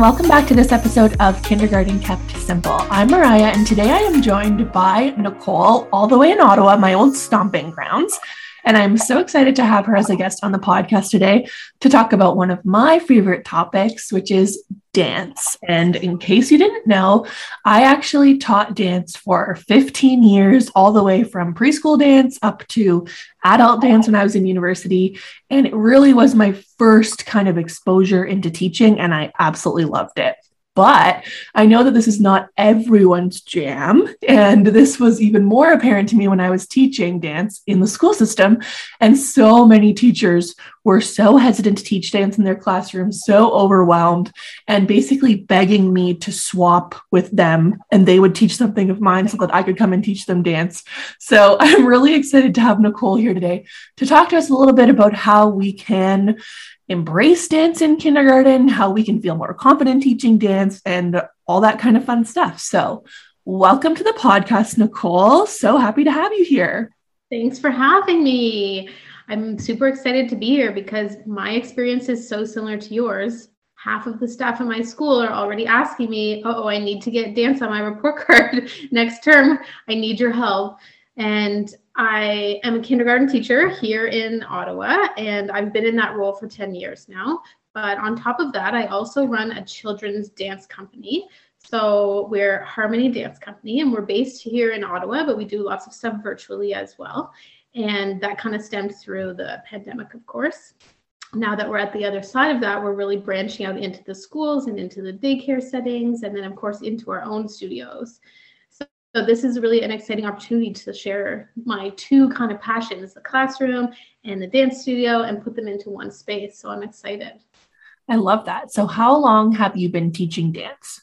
and welcome back to this episode of Kindergarten Kept Simple. I'm Mariah, and today I am joined by Nicole, all the way in Ottawa, my old stomping grounds. And I'm so excited to have her as a guest on the podcast today to talk about one of my favorite topics, which is dance. And in case you didn't know, I actually taught dance for 15 years, all the way from preschool dance up to adult dance when I was in university. And it really was my first kind of exposure into teaching, and I absolutely loved it. But I know that this is not everyone's jam. And this was even more apparent to me when I was teaching dance in the school system. And so many teachers were so hesitant to teach dance in their classrooms, so overwhelmed, and basically begging me to swap with them. And they would teach something of mine so that I could come and teach them dance. So I'm really excited to have Nicole here today to talk to us a little bit about how we can embrace dance in kindergarten, how we can feel more confident teaching dance, and all that kind of fun stuff. So, welcome to the podcast, Nicole. So happy to have you here. Thanks for having me. I'm super excited to be here because my experience is so similar to yours. Half of the staff in my school are already asking me, oh, I need to get dance on my report card next term. I need your help. And I am a kindergarten teacher here in Ottawa, and I've been in that role for 10 years now. But on top of that, I also run a children's dance company. So we're Harmony Dance Company, and we're based here in Ottawa, but we do lots of stuff virtually as well. And that kind of stemmed through the pandemic, of course. Now that we're at the other side of that, we're really branching out into the schools and into the daycare settings, and then, of course, into our own studios. So this is really an exciting opportunity to share my two kind of passions, the classroom and the dance studio, and put them into one space. So I'm excited. I love that. So how long have you been teaching dance?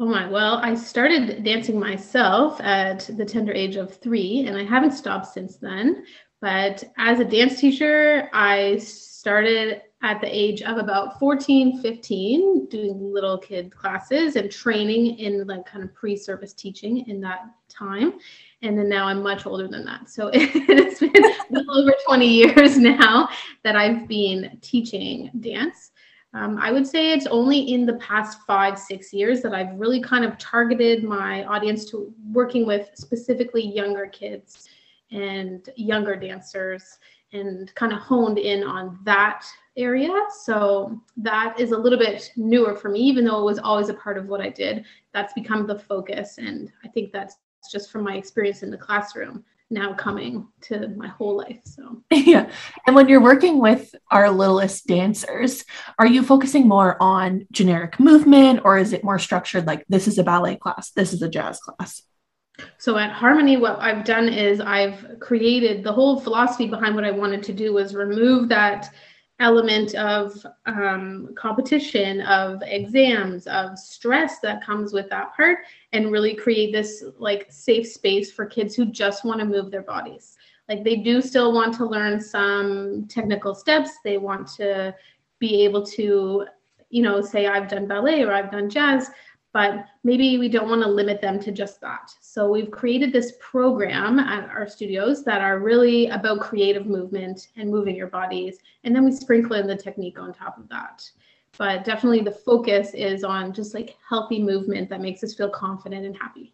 Oh my, well, I started dancing myself at the tender age of three, and I haven't stopped since then. But as a dance teacher, I started at the age of about 14, 15, doing little kid classes and training in like kind of pre service teaching in that time. And then now I'm much older than that. So it's been well over 20 years now that I've been teaching dance. Um, I would say it's only in the past five, six years that I've really kind of targeted my audience to working with specifically younger kids and younger dancers and kind of honed in on that area. So that is a little bit newer for me, even though it was always a part of what I did. That's become the focus. And I think that's just from my experience in the classroom now coming to my whole life. So, yeah. And when you're working with our littlest dancers, are you focusing more on generic movement or is it more structured like this is a ballet class, this is a jazz class? So at Harmony, what I've done is I've created the whole philosophy behind what I wanted to do was remove that element of um, competition, of exams, of stress that comes with that part, and really create this like safe space for kids who just want to move their bodies. Like they do still want to learn some technical steps. They want to be able to, you know, say I've done ballet or I've done jazz, but maybe we don't want to limit them to just that. So we've created this program at our studios that are really about creative movement and moving your bodies. And then we sprinkle in the technique on top of that. But definitely the focus is on just like healthy movement that makes us feel confident and happy.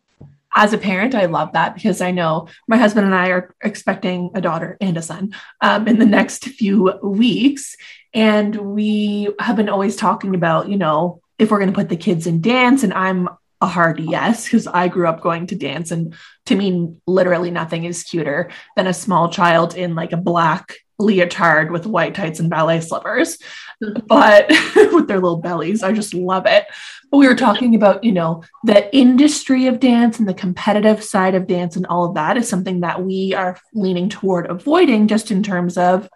As a parent, I love that because I know my husband and I are expecting a daughter and a son um, in the next few weeks. And we have been always talking about, you know, if we're going to put the kids in dance and i'm a hard yes because i grew up going to dance and to me literally nothing is cuter than a small child in like a black leotard with white tights and ballet slippers mm-hmm. but with their little bellies i just love it but we were talking about you know the industry of dance and the competitive side of dance and all of that is something that we are leaning toward avoiding just in terms of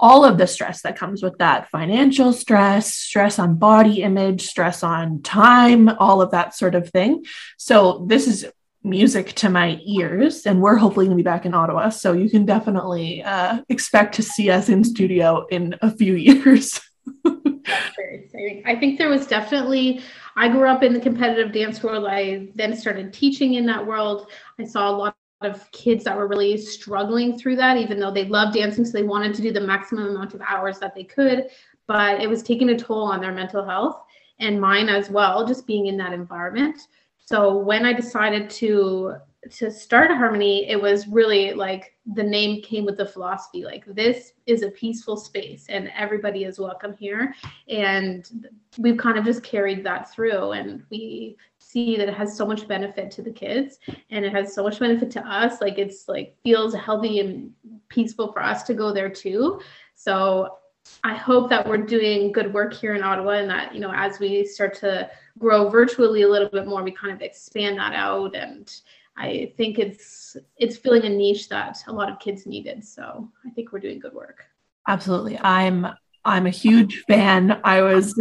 all of the stress that comes with that financial stress, stress on body image, stress on time, all of that sort of thing. So, this is music to my ears, and we're hopefully going to be back in Ottawa. So, you can definitely uh, expect to see us in studio in a few years. very exciting. I think there was definitely, I grew up in the competitive dance world. I then started teaching in that world. I saw a lot of kids that were really struggling through that, even though they loved dancing, so they wanted to do the maximum amount of hours that they could, but it was taking a toll on their mental health. and mine as well, just being in that environment. So when I decided to to start harmony, it was really like the name came with the philosophy like this is a peaceful space and everybody is welcome here. And we've kind of just carried that through and we see that it has so much benefit to the kids and it has so much benefit to us. Like it's like feels healthy and peaceful for us to go there too. So I hope that we're doing good work here in Ottawa and that, you know, as we start to grow virtually a little bit more, we kind of expand that out. And I think it's it's filling a niche that a lot of kids needed. So I think we're doing good work. Absolutely. I'm I'm a huge fan. I was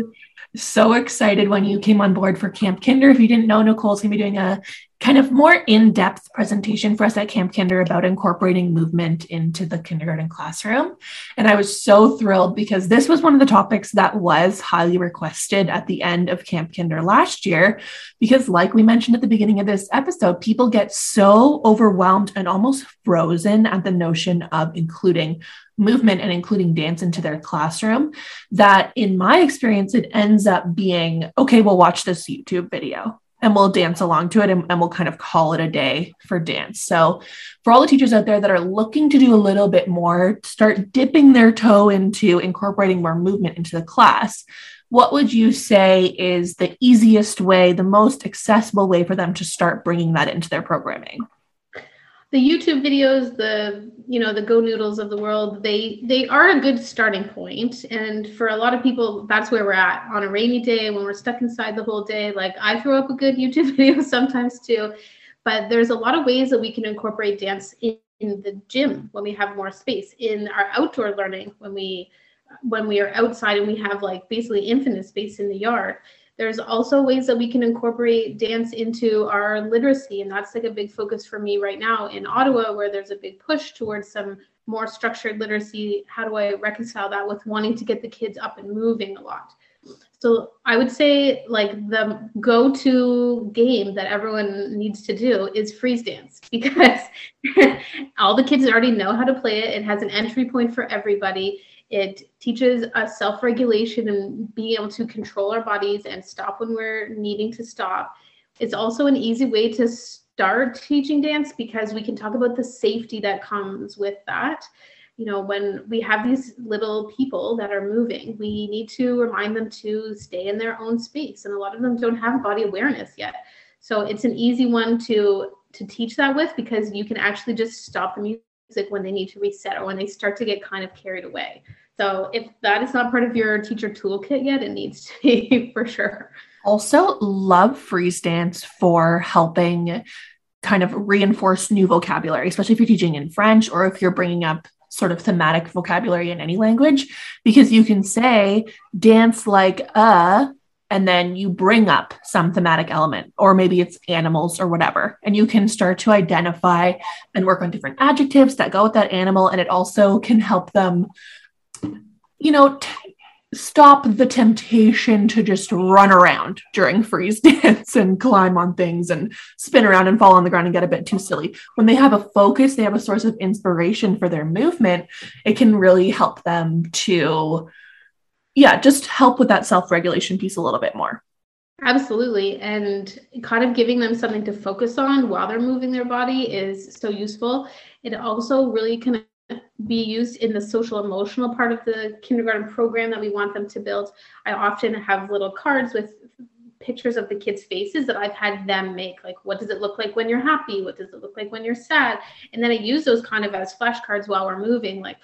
so excited when you came on board for Camp Kinder. If you didn't know, Nicole's going to be doing a kind of more in depth presentation for us at Camp Kinder about incorporating movement into the kindergarten classroom. And I was so thrilled because this was one of the topics that was highly requested at the end of Camp Kinder last year. Because, like we mentioned at the beginning of this episode, people get so overwhelmed and almost frozen at the notion of including movement and including dance into their classroom that in my experience it ends up being okay we'll watch this youtube video and we'll dance along to it and, and, we'll kind of call it a day for dance. So for all the teachers out there that are looking to do a little bit more start dipping their toe into incorporating more movement into the class what would you say is the easiest way the most accessible way for them to start bringing that into their programming the YouTube videos, the you know the GoNoodles of the world, they they are a good starting point. And for a lot of people, that's where we're at on a rainy day when we're stuck inside the whole day. Like I throw up a good YouTube video sometimes too, but there's a lot of ways that we can incorporate dance in, in the gym when we have more space, in our outdoor learning when we when we are outside and we have like basically infinite space in the yard there's also ways that we can incorporate dance into our literacy. And that's like a big focus for me right now in Ottawa, where there's a big push towards some more structured literacy. How do I reconcile that with wanting to get the kids up and moving a lot? So I would say like the go-to game that everyone needs to do is freeze dance because all the kids already know how to play it. It has an entry point for everybody. It teaches us self regulation and being able to control our bodies and stop when we're needing to stop. It's also an easy way to start teaching dance because we can talk about the safety that comes with that. You know, when we have these little people that are moving, we need to remind them to stay in their own space. And a lot of them don't have body awareness yet. So it's an easy one to to teach that with because you can actually just stop the music when they need to reset or when they start to get kind of carried away. So if that is not part of your teacher toolkit yet, it needs to be for sure. Also, love freeze dance for helping kind of reinforce new vocabulary, especially if you're teaching in French or if you're bringing up sort of thematic vocabulary in any language, because you can say dance like a, and then you bring up some thematic element, or maybe it's animals or whatever. And you can start to identify and work on different adjectives that go with that animal. And it also can help them you know, t- stop the temptation to just run around during freeze dance and climb on things and spin around and fall on the ground and get a bit too silly. When they have a focus, they have a source of inspiration for their movement, it can really help them to, yeah, just help with that self regulation piece a little bit more. Absolutely. And kind of giving them something to focus on while they're moving their body is so useful. It also really can be used in the social emotional part of the kindergarten program that we want them to build. I often have little cards with pictures of the kids' faces that I've had them make. Like, what does it look like when you're happy? What does it look like when you're sad? And then I use those kind of as flashcards while we're moving. Like,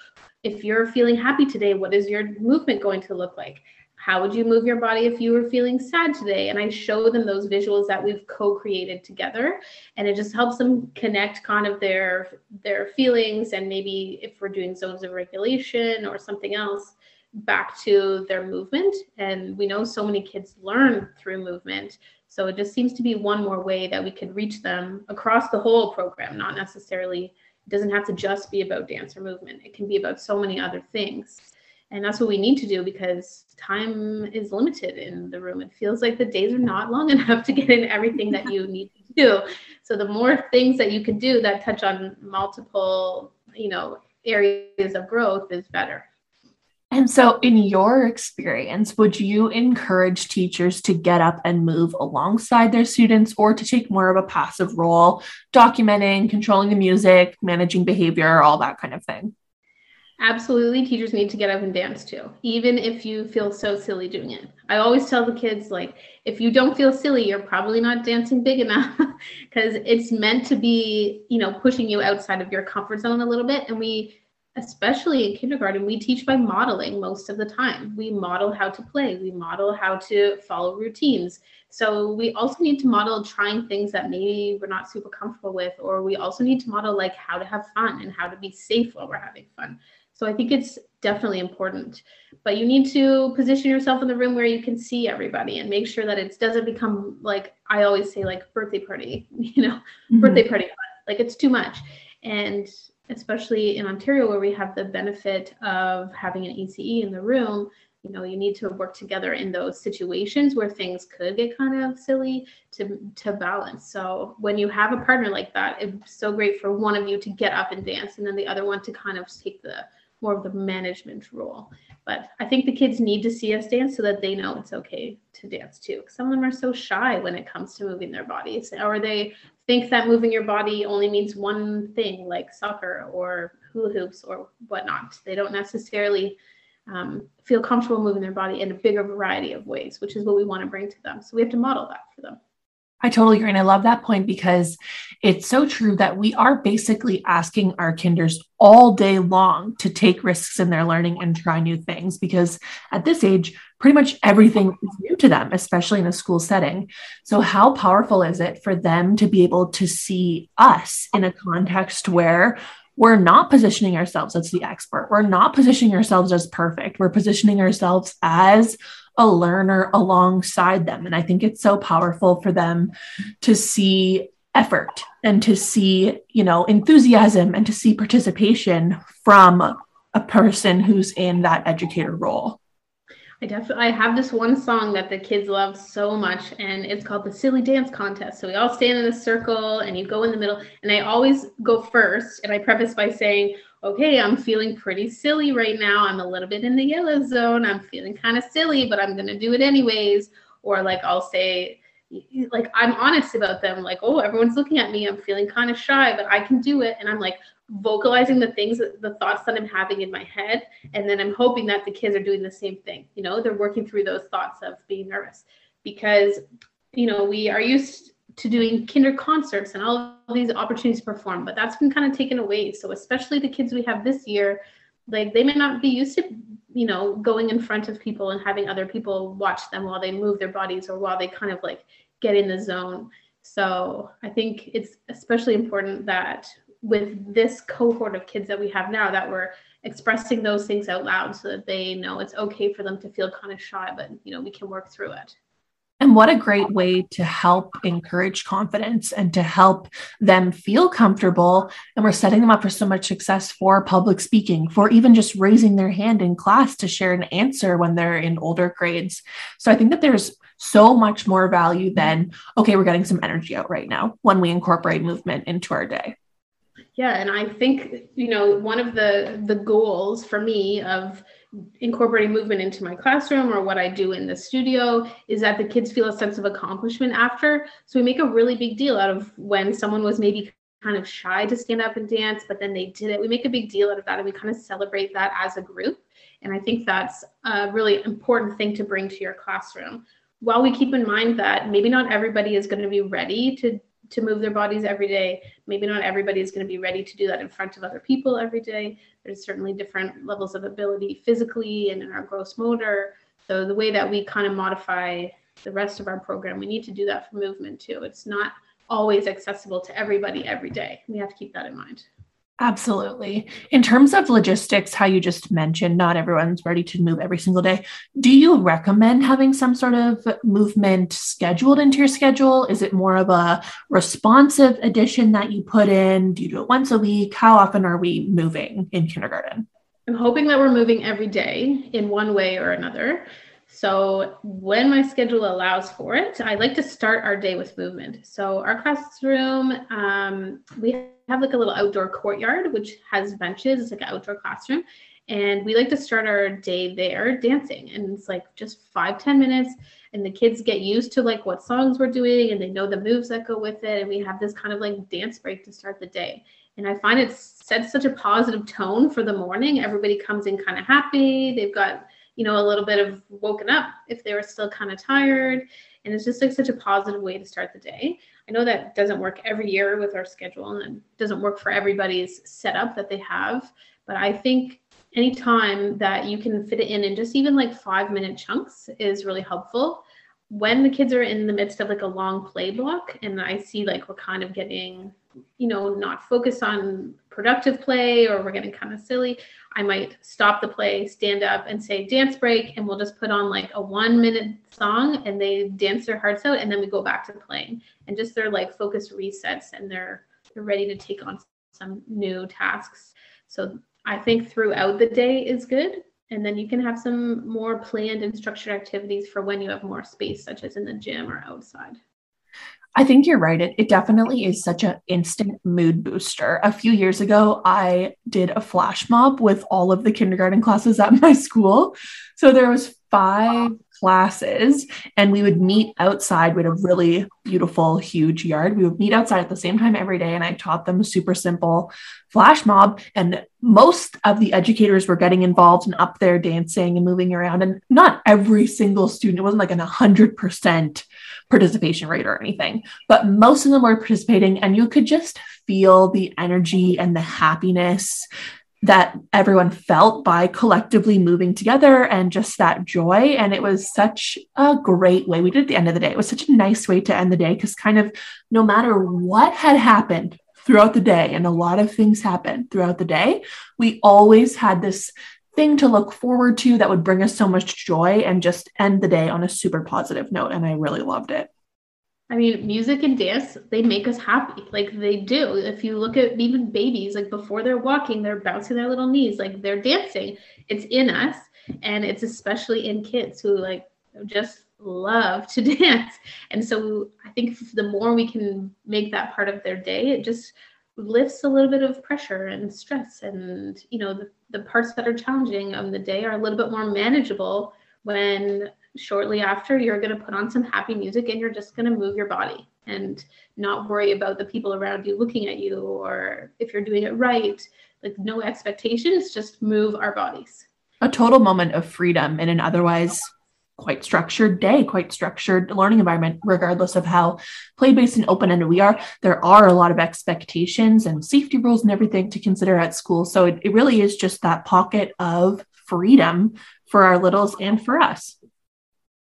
if you're feeling happy today, what is your movement going to look like? how would you move your body if you were feeling sad today and i show them those visuals that we've co-created together and it just helps them connect kind of their their feelings and maybe if we're doing zones of regulation or something else back to their movement and we know so many kids learn through movement so it just seems to be one more way that we could reach them across the whole program not necessarily it doesn't have to just be about dance or movement. It can be about so many other things. And that's what we need to do because time is limited in the room. It feels like the days are not long enough to get in everything that you need to do. So the more things that you can do that touch on multiple you know areas of growth is better And so, in your experience, would you encourage teachers to get up and move alongside their students or to take more of a passive role, documenting, controlling the music, managing behavior, all that kind of thing? Absolutely, teachers need to get up and dance too, even if you feel so silly doing it. I always tell the kids, like, if you don't feel silly, you're probably not dancing big enough because it's meant to be, you know, pushing you outside of your comfort zone a little bit. And we, especially in kindergarten, we teach by modeling most of the time. We model how to play, we model how to follow routines. So we also need to model trying things that maybe we're not super comfortable with, or we also need to model like how to have fun and how to be safe while we're having fun. So I think it's definitely important. But you need to position yourself in the room where you can see everybody and make sure that it doesn't become like I always say like birthday party, you know, mm-hmm. birthday party like it's too much. And especially in Ontario where we have the benefit of having an ECE in the room, you know, you need to work together in those situations where things could get kind of silly to to balance. So when you have a partner like that, it's so great for one of you to get up and dance and then the other one to kind of take the more of the management role. But I think the kids need to see us dance so that they know it's okay to dance too. Some of them are so shy when it comes to moving their bodies, or they think that moving your body only means one thing, like soccer or hula hoops or whatnot. They don't necessarily um, feel comfortable moving their body in a bigger variety of ways, which is what we want to bring to them. So we have to model that for them. I totally agree. And I love that point because it's so true that we are basically asking our kinders all day long to take risks in their learning and try new things because at this age, pretty much everything is new to them, especially in a school setting. So, how powerful is it for them to be able to see us in a context where we're not positioning ourselves as the expert. We're not positioning ourselves as perfect. We're positioning ourselves as a learner alongside them. And I think it's so powerful for them to see effort and to see, you know, enthusiasm and to see participation from a person who's in that educator role. I definitely I have this one song that the kids love so much, and it's called the Silly Dance Contest. So we all stand in a circle, and you go in the middle. And I always go first, and I preface by saying, "Okay, I'm feeling pretty silly right now. I'm a little bit in the yellow zone. I'm feeling kind of silly, but I'm gonna do it anyways." Or like I'll say, like I'm honest about them, like, "Oh, everyone's looking at me. I'm feeling kind of shy, but I can do it." And I'm like, vocalizing the things the thoughts that i'm having in my head and then i'm hoping that the kids are doing the same thing you know they're working through those thoughts of being nervous because you know we are used to doing kinder concerts and all these opportunities to perform but that's been kind of taken away. So especially the kids we have this year like they may not be used to you know going in front of people and having other people watch them while they move their bodies or while they kind of like get in the zone. So i think it's especially important that with this cohort of kids that we have now that we're expressing those things out loud so that they know it's okay for them to feel kind of shy but you know we can work through it and what a great way to help encourage confidence and to help them feel comfortable. And we're setting them up for so much success for public speaking, for even just raising their hand in class to share an answer when they're in older grades. So I think that there's so much more value than, okay, we're getting some energy out right now when we incorporate movement into our day. Yeah, and I think you know one of the the goals for me of incorporating movement into my classroom or what I do in the studio is that the kids feel a sense of accomplishment after. So we make a really big deal out of when someone was maybe kind of shy to stand up and dance, but then they did it. We make a big deal out of that and we kind of celebrate that as a group. And I think that's a really important thing to bring to your classroom. While we keep in mind that maybe not everybody is going to be ready to to move their bodies every day. Maybe not everybody is going to be ready to do that in front of other people every day. There's certainly different levels of ability physically and in our gross motor. So the way that we kind of modify the rest of our program, we need to do that for movement too. It's not always accessible to everybody every day. We have to keep that in mind. Absolutely. In terms of logistics, how you just mentioned, not everyone's ready to move every single day. Do you recommend having some sort of movement scheduled into your schedule? Is it more of a responsive addition that you put in? Do you do it once a week? How often are we moving in kindergarten? I'm hoping that we're moving every day in one way or another. So when my schedule allows for it, I like to start our day with movement. So our classroom, um, we have like a little outdoor courtyard which has benches. It's like an outdoor classroom, And we like to start our day there dancing. And it's like just five ten minutes. And the kids get used to like what songs we're doing and they know the moves that go with it. And we have this kind of like dance break to start the day. And I find it sets such a positive tone for the morning. Everybody comes in kind of happy. They've got, you know, a little bit of woken up if they were still kind of tired. And it's just like such a positive way to start the day. I know that doesn't work every year with our schedule and it doesn't work for everybody's setup that they have. But I think anytime that you can fit it in in just even like five minute chunks is really helpful. When the kids are in the midst of like a long play block and I see like we're kind of getting, you know, not focus on productive play or we're getting kind of silly, I might stop the play, stand up and say dance break, and we'll just put on like a one minute song and they dance their hearts out and then we go back to playing. And just their like focus resets and they're they're ready to take on some new tasks. So I think throughout the day is good. And then you can have some more planned and structured activities for when you have more space, such as in the gym or outside. I think you're right. It, it definitely is such an instant mood booster. A few years ago, I did a flash mob with all of the kindergarten classes at my school. So there was five classes and we would meet outside with a really beautiful huge yard we would meet outside at the same time every day and i taught them a super simple flash mob and most of the educators were getting involved and up there dancing and moving around and not every single student it wasn't like an 100% participation rate or anything but most of them were participating and you could just feel the energy and the happiness that everyone felt by collectively moving together and just that joy. And it was such a great way. We did at the end of the day. It was such a nice way to end the day because, kind of, no matter what had happened throughout the day, and a lot of things happened throughout the day, we always had this thing to look forward to that would bring us so much joy and just end the day on a super positive note. And I really loved it. I mean, music and dance, they make us happy. Like they do. If you look at even babies, like before they're walking, they're bouncing their little knees, like they're dancing. It's in us. And it's especially in kids who like just love to dance. And so I think the more we can make that part of their day, it just lifts a little bit of pressure and stress. And, you know, the, the parts that are challenging of the day are a little bit more manageable when shortly after you're going to put on some happy music and you're just going to move your body and not worry about the people around you looking at you or if you're doing it right like no expectations just move our bodies a total moment of freedom in an otherwise quite structured day quite structured learning environment regardless of how play-based and open-ended we are. There are a lot of expectations and safety rules and everything to consider at school. So it, it really is just that pocket of freedom for our littles and for us.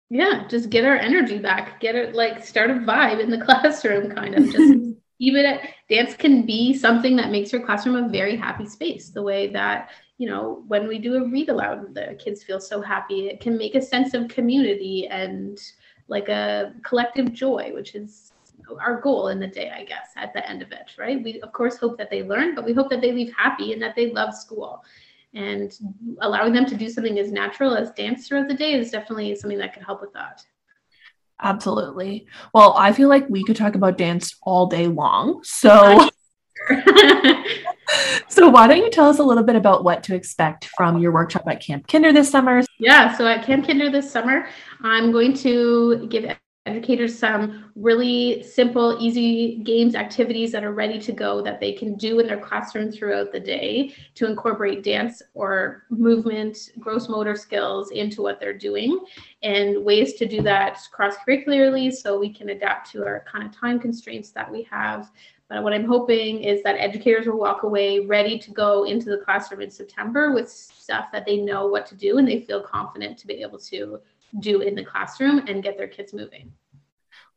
Yeah just get our energy back. Get it like start a vibe in the classroom kind of. Just even dance can be something that makes your classroom a very happy space the way that you know when we do a read aloud the kids feel so happy it can make a sense of community and like a collective joy which is our goal in the day i guess at the end of it right we of course hope that they learn but we hope that they leave happy and that they love school and allowing them to do something as natural as dance throughout the day is definitely something that could help with that. Absolutely. Well, I feel like we could talk about dance all day long. So so why don't you tell us a little bit about what to expect from your workshop at Camp Kinder this summer? Yeah, so at Camp Kinder this summer, I'm going to give educators some really simple, easy games, activities that are ready to go that they can do in their classroom throughout the day to incorporate dance or movement, gross motor skills into what they're doing, and ways to do that cross curricularly so we can adapt to our kind of time constraints that we have. But what I'm hoping is that educators will walk away ready to go into the classroom in September with stuff that they know what to do and they feel confident to be able to do in the classroom and get their kids moving.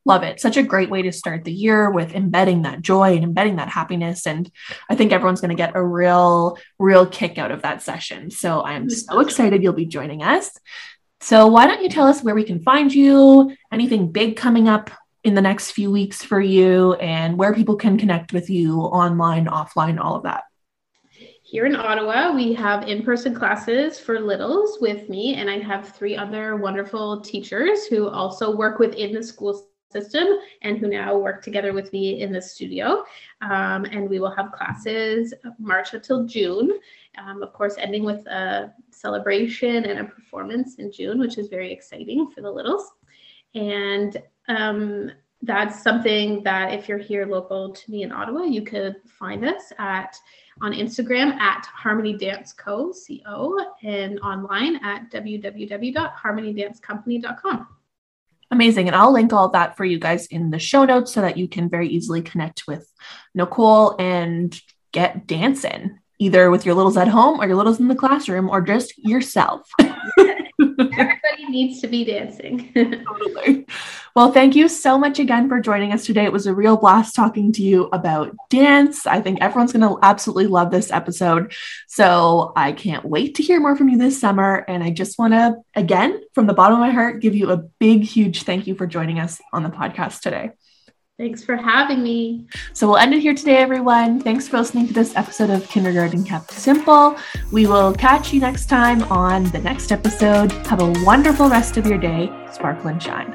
Love it. Such a great way to start the year with embedding that joy and embedding that happiness. And I think everyone's going to get a real, real kick out of that session. So I'm mm-hmm. so excited you'll be joining us. So why don't you tell us where we can find you, anything big coming up in the next few weeks for you, and where people can connect with you online, offline, all of that? Here in Ottawa, we have in person classes for littles with me, and I have three other wonderful teachers who also work within the school system and who now work together with me in the studio. Um, and we will have classes March until June. Um, of course, ending with a celebration and a performance in June, which is very exciting for the littles. And um, that's something that if you're here local to me in Ottawa, you could find us at on Instagram at Harmony Dance Co. Co. and online at www.harmonydancecompany.com. Amazing. And I'll link all that for you guys in the show notes so that you can very easily connect with Nicole and get dancing, either with your littles at home or your littles in the classroom or just yourself. Everybody needs to be dancing. totally. Well, thank you so much again for joining us today. It was a real blast talking to you about dance. I think everyone's going to absolutely love this episode. So I can't wait to hear more from you this summer. And I just want to, again, from the bottom of my heart, give you a big, huge thank you for joining us on the podcast today. Thanks for having me. So we'll end it here today, everyone. Thanks for listening to this episode of Kindergarten Kept Simple. We will catch you next time on the next episode. Have a wonderful rest of your day. Sparkle and shine.